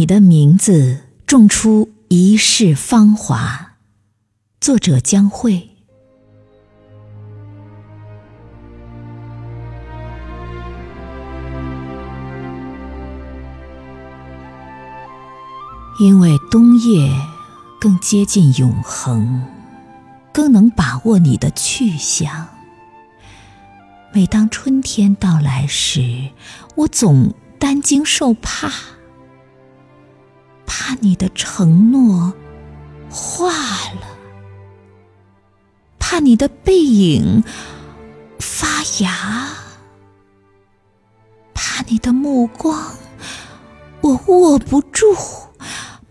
你的名字种出一世芳华。作者：江慧。因为冬夜更接近永恒，更能把握你的去向。每当春天到来时，我总担惊受怕，怕你的承诺化了，怕你的背影发芽，怕你的目光我握不住。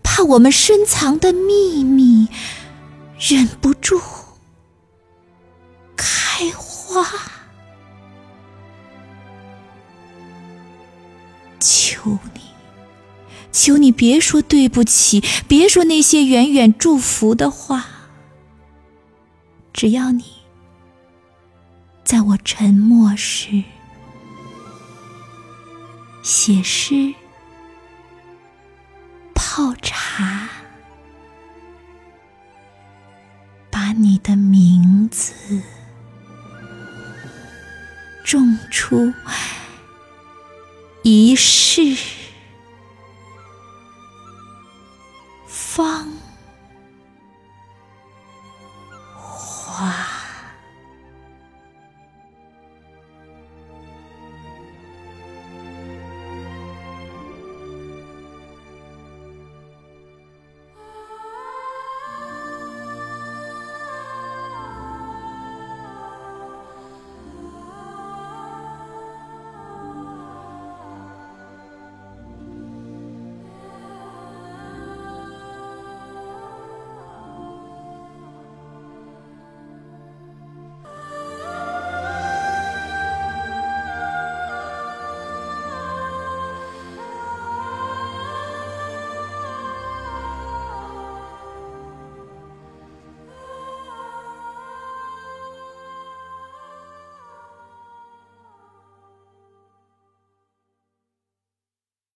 怕我们深藏的秘密忍不住开花，求你，求你别说对不起，别说那些远远祝福的话。只要你在我沉默时写诗。泡茶，把你的名字种出一世